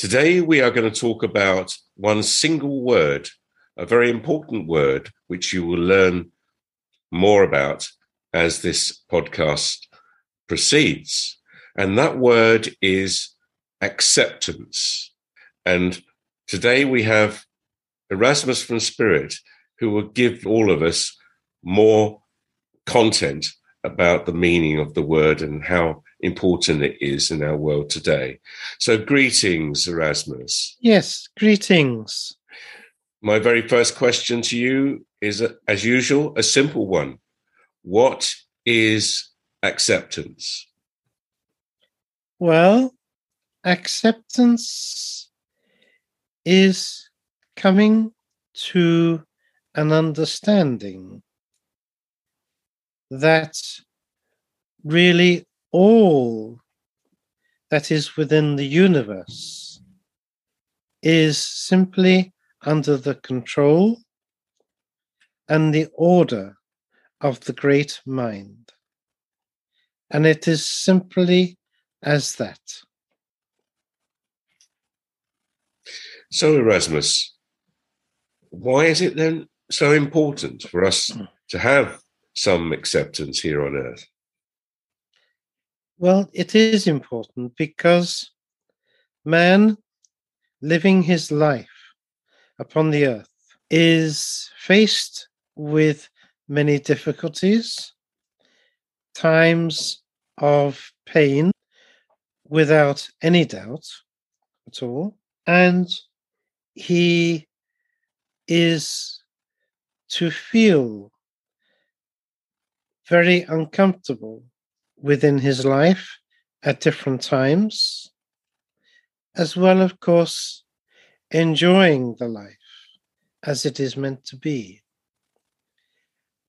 Today, we are going to talk about one single word, a very important word, which you will learn more about as this podcast proceeds. And that word is acceptance. And today we have Erasmus from Spirit, who will give all of us more content about the meaning of the word and how important it is in our world today. So, greetings, Erasmus. Yes, greetings. My very first question to you is, as usual, a simple one. What is acceptance? Well, acceptance is coming to an understanding that really all that is within the universe is simply under the control and the order of the great mind. And it is simply as that. So, Erasmus, why is it then so important for us to have some acceptance here on earth? Well, it is important because man living his life upon the earth is faced with many difficulties, times of pain without any doubt at all, and he is to feel very uncomfortable within his life at different times, as well, of course, enjoying the life as it is meant to be.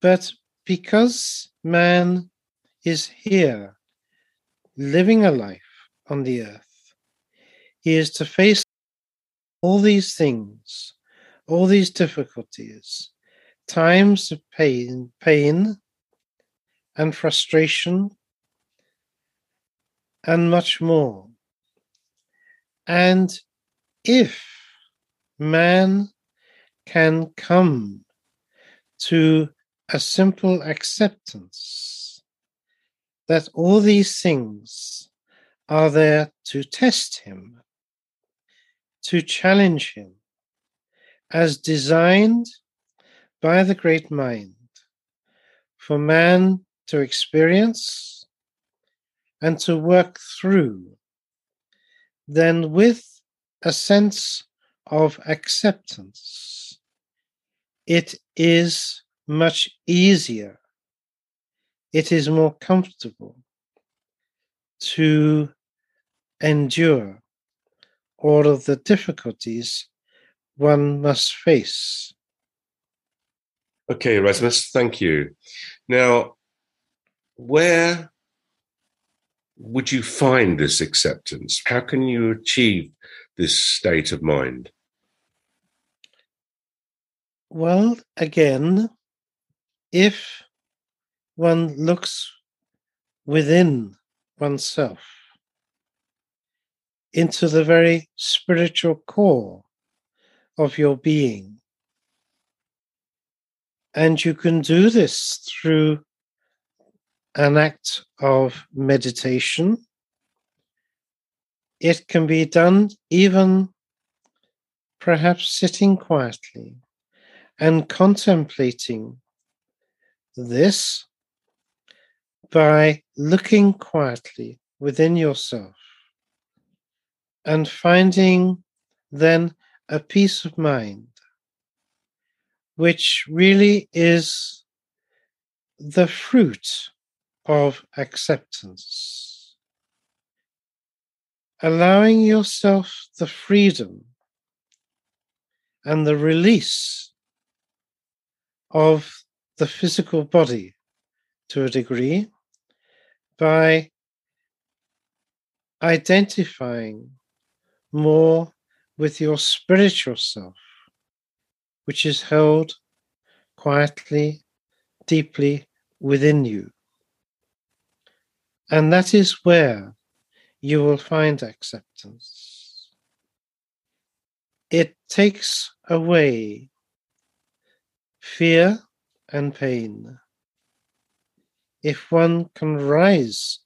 But because man is here living a life on the earth, he is to face all these things, all these difficulties, times of pain, pain and frustration and much more. And if man can come to a simple acceptance that all these things are there to test him, to challenge him, as designed by the great mind for man to experience and to work through, then with a sense of acceptance, it is much easier, it is more comfortable to endure all of the difficulties one must face. Okay, Erasmus, thank you. Now, where would you find this acceptance? How can you achieve this state of mind? Well, again, if one looks within oneself into the very spiritual core of your being, and you can do this through an act of meditation. It can be done even perhaps sitting quietly and contemplating this by looking quietly within yourself and finding then a peace of mind, which really is the fruit of acceptance. allowing yourself the freedom and the release of the physical body to a degree by identifying more with your spiritual self, which is held quietly, deeply within you. And that is where you will find acceptance. It takes away fear and pain. If one can rise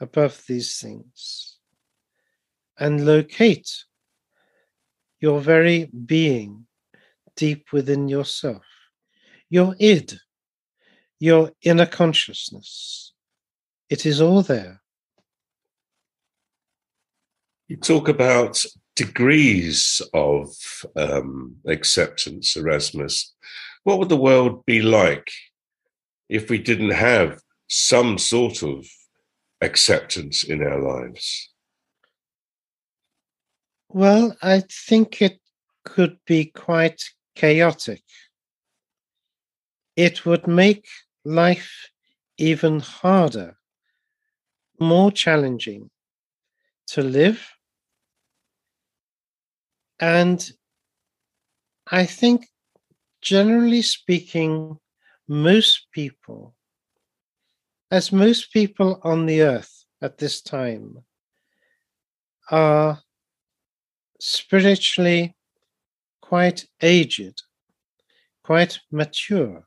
above these things and locate your very being deep within yourself, your id, your inner consciousness, it is all there. You talk about degrees of um, acceptance, Erasmus. What would the world be like if we didn't have some sort of acceptance in our lives? Well, I think it could be quite chaotic. It would make life even harder, more challenging to live and I think, generally speaking, most people, as most people on the earth at this time, are spiritually quite aged, quite mature.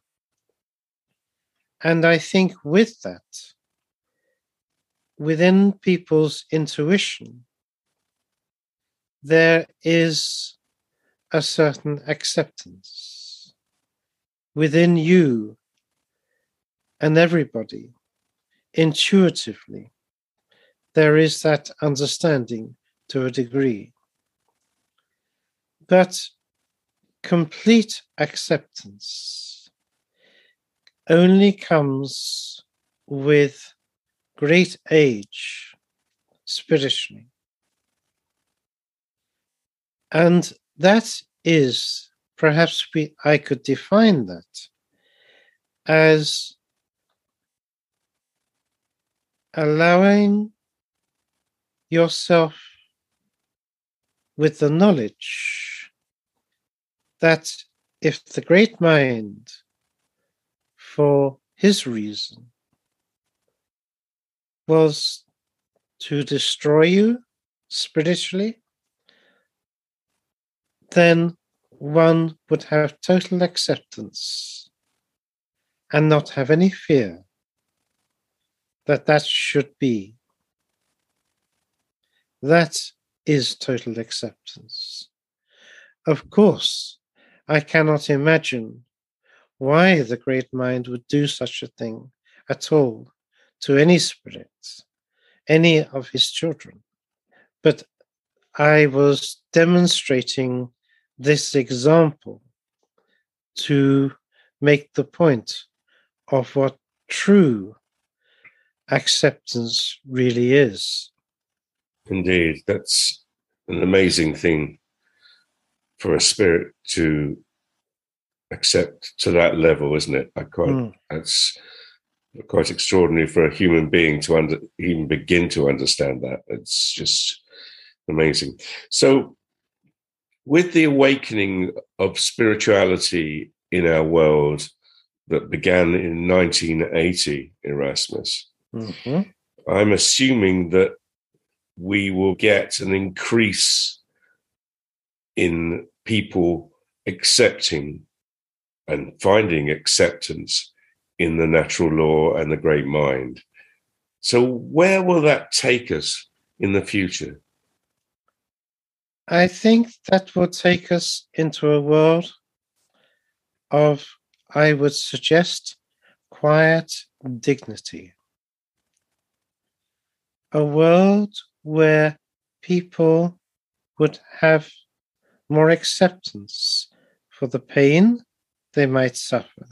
And I think with that, within people's intuition, there is a certain acceptance within you and everybody intuitively. There is that understanding to a degree. But complete acceptance only comes with great age spiritually. And that is, perhaps we, I could define that as allowing yourself with the knowledge that if the great mind, for his reason, was to destroy you spiritually, then one would have total acceptance and not have any fear that that should be. That is total acceptance. Of course, I cannot imagine why the great mind would do such a thing at all to any spirit, any of his children. But I was demonstrating this example to make the point of what true acceptance really is. Indeed, that's an amazing thing for a spirit to accept to that level, isn't it? I quite mm. that's quite extraordinary for a human being to under, even begin to understand that. It's just amazing. So with the awakening of spirituality in our world that began in 1980, Erasmus, mm-hmm. I'm assuming that we will get an increase in people accepting and finding acceptance in the natural law and the great mind. So, where will that take us in the future? I think that will take us into a world of, I would suggest, quiet dignity. A world where people would have more acceptance for the pain they might suffer,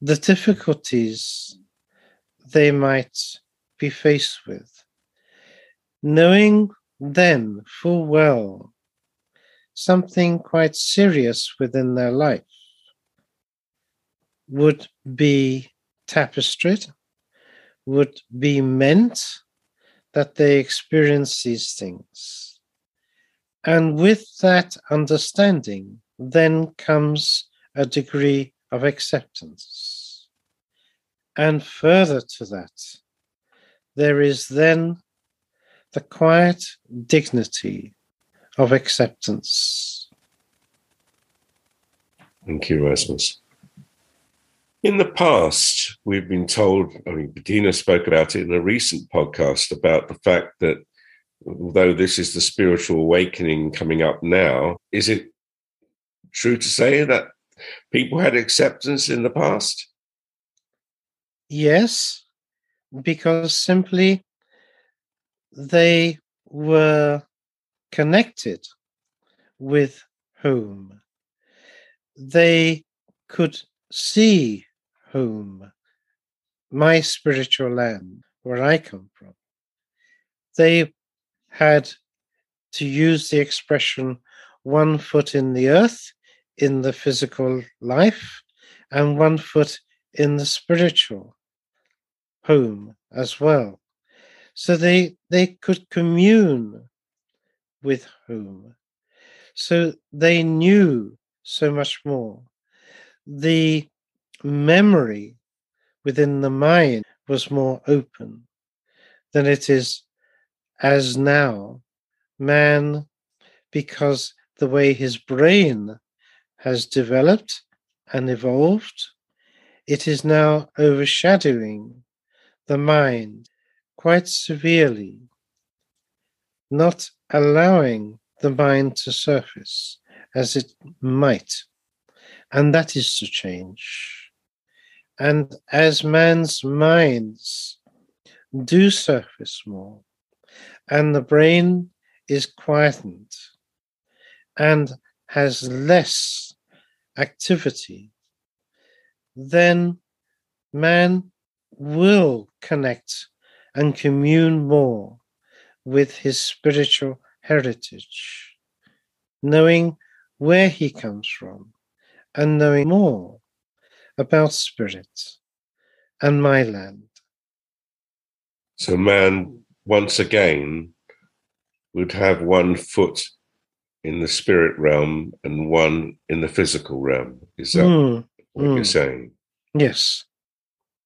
the difficulties they might be faced with, knowing then full well something quite serious within their life would be tapestried, would be meant that they experience these things. And with that understanding, then comes a degree of acceptance. And further to that, there is then the quiet dignity of acceptance. Thank you, Rasmus. In the past, we've been told, I mean, Bettina spoke about it in a recent podcast about the fact that although this is the spiritual awakening coming up now, is it true to say that people had acceptance in the past? Yes, because simply they were connected with whom. They could see home, my spiritual land, where I come from. They had, to use the expression, one foot in the earth, in the physical life, and one foot in the spiritual home as well. So they, they could commune with whom. So they knew so much more. The memory within the mind was more open than it is as now. Man, because the way his brain has developed and evolved, it is now overshadowing the mind quite severely, not allowing the mind to surface as it might. And that is to change. And as man's minds do surface more, and the brain is quietened and has less activity, then man will connect and commune more with his spiritual heritage, knowing where he comes from and knowing more about spirit and my land. So, man, once again, would have one foot in the spirit realm and one in the physical realm. Is that mm, what mm. you're saying? Yes.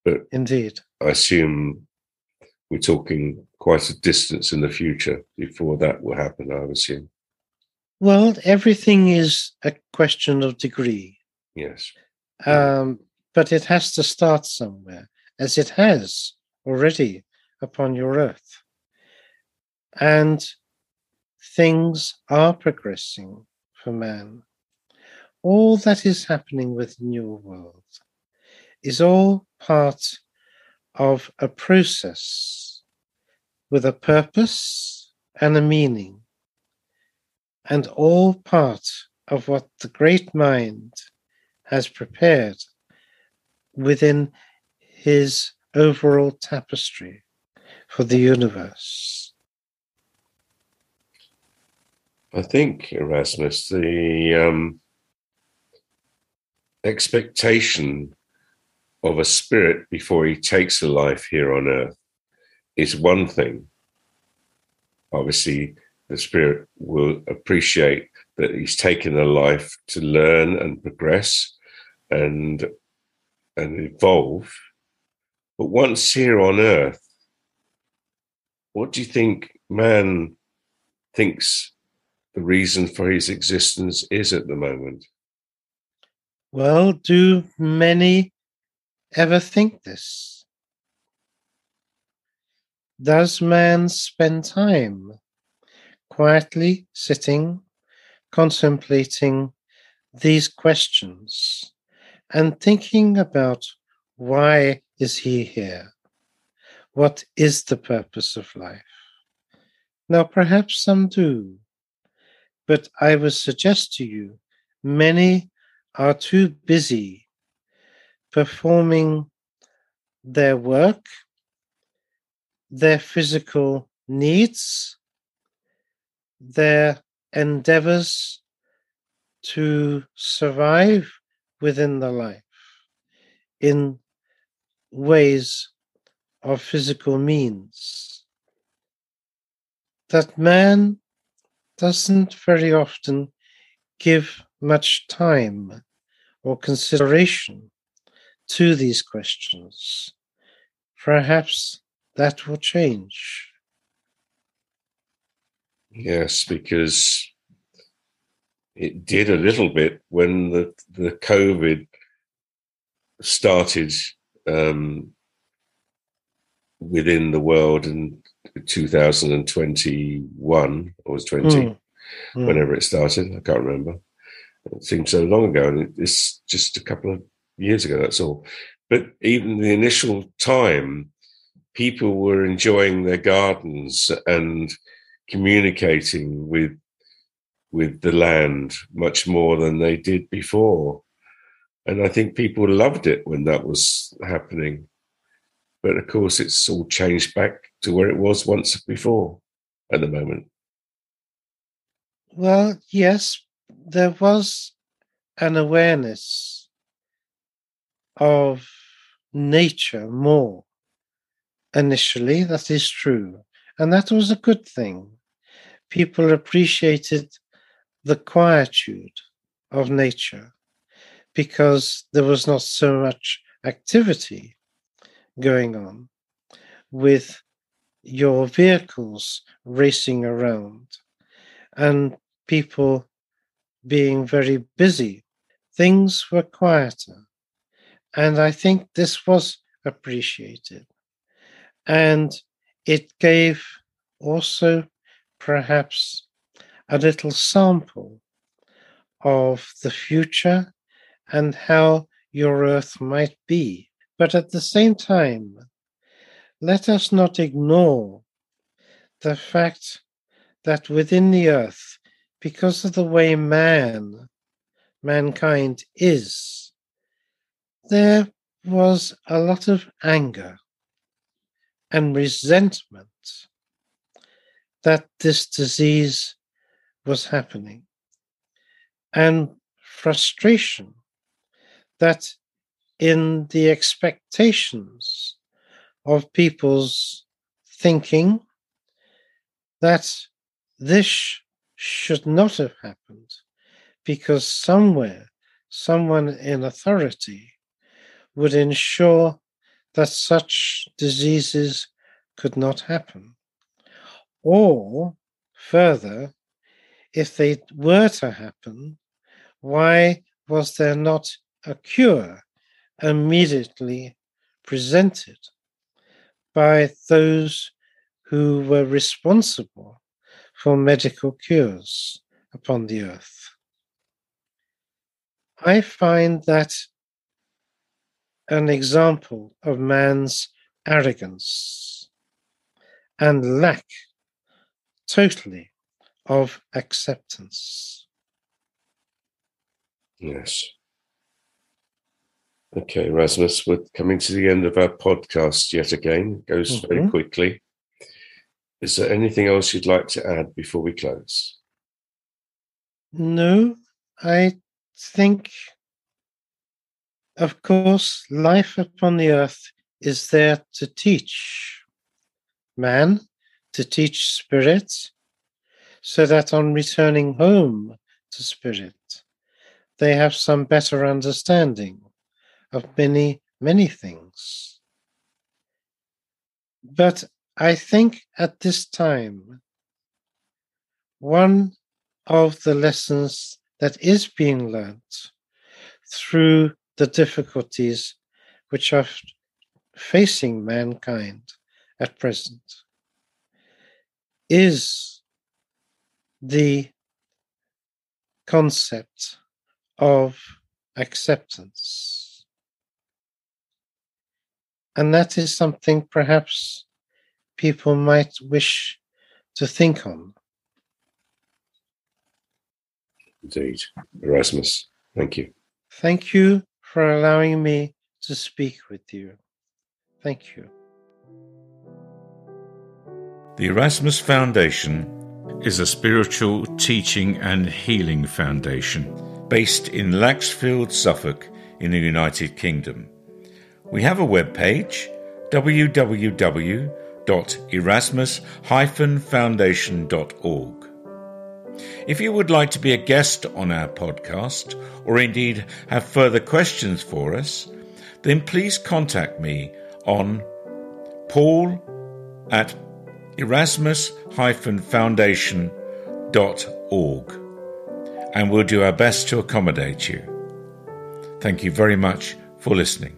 But indeed. I assume we're talking quite a distance in the future before that will happen, I assume. Well, everything is a question of degree. Yes. Um, but it has to start somewhere, as it has already upon your earth. And things are progressing for man. All that is happening within your world is all part of a process with a purpose and a meaning, and all part of what the great mind has prepared within his overall tapestry for the universe. I think, Erasmus, the um, expectation of a spirit before he takes a life here on earth is one thing. Obviously, the spirit will appreciate that he's taken a life to learn and progress and and evolve. But once here on earth, what do you think man thinks the reason for his existence is at the moment? Well, do many ever think this? Does man spend time quietly sitting, contemplating these questions? and thinking about why is he here? What is the purpose of life? Now, perhaps some do, but I would suggest to you many are too busy performing their work, their physical needs, their endeavors to survive within the life in ways of physical means. That man doesn't very often give much time or consideration to these questions. Perhaps that will change. Yes, because it did a little bit when the, the COVID started um, within the world in 2021 or was 20 mm. Mm. whenever it started i can't remember it seems so long ago and it's just a couple of years ago that's all but even the initial time people were enjoying their gardens and communicating with with the land much more than they did before and i think people loved it when that was happening but of course, it's all changed back to where it was once before at the moment. Well, yes, there was an awareness of nature more initially. That is true. And that was a good thing. People appreciated the quietude of nature because there was not so much activity going on with your vehicles racing around and people being very busy. Things were quieter. And I think this was appreciated. And it gave also perhaps a little sample of the future and how your earth might be but at the same time, let us not ignore the fact that within the earth, because of the way man, mankind is, there was a lot of anger and resentment that this disease was happening, and frustration that in the expectations of people's thinking that this should not have happened because somewhere someone in authority would ensure that such diseases could not happen. Or further, if they were to happen, why was there not a cure immediately presented by those who were responsible for medical cures upon the earth. I find that an example of man's arrogance and lack totally of acceptance. Yes. Okay, Rasmus, we're coming to the end of our podcast yet again. It goes mm-hmm. very quickly. Is there anything else you'd like to add before we close? No, I think, of course, life upon the earth is there to teach man, to teach spirit, so that on returning home to spirit, they have some better understanding of many, many things. But I think at this time, one of the lessons that is being learnt through the difficulties which are facing mankind at present is the concept of acceptance. And that is something perhaps people might wish to think on. Indeed. Erasmus, thank you. Thank you for allowing me to speak with you. Thank you. The Erasmus Foundation is a spiritual teaching and healing foundation based in Laxfield, Suffolk, in the United Kingdom. We have a web page www.erasmus-foundation.org. If you would like to be a guest on our podcast, or indeed have further questions for us, then please contact me on paul at erasmus-foundation.org and we'll do our best to accommodate you. Thank you very much for listening.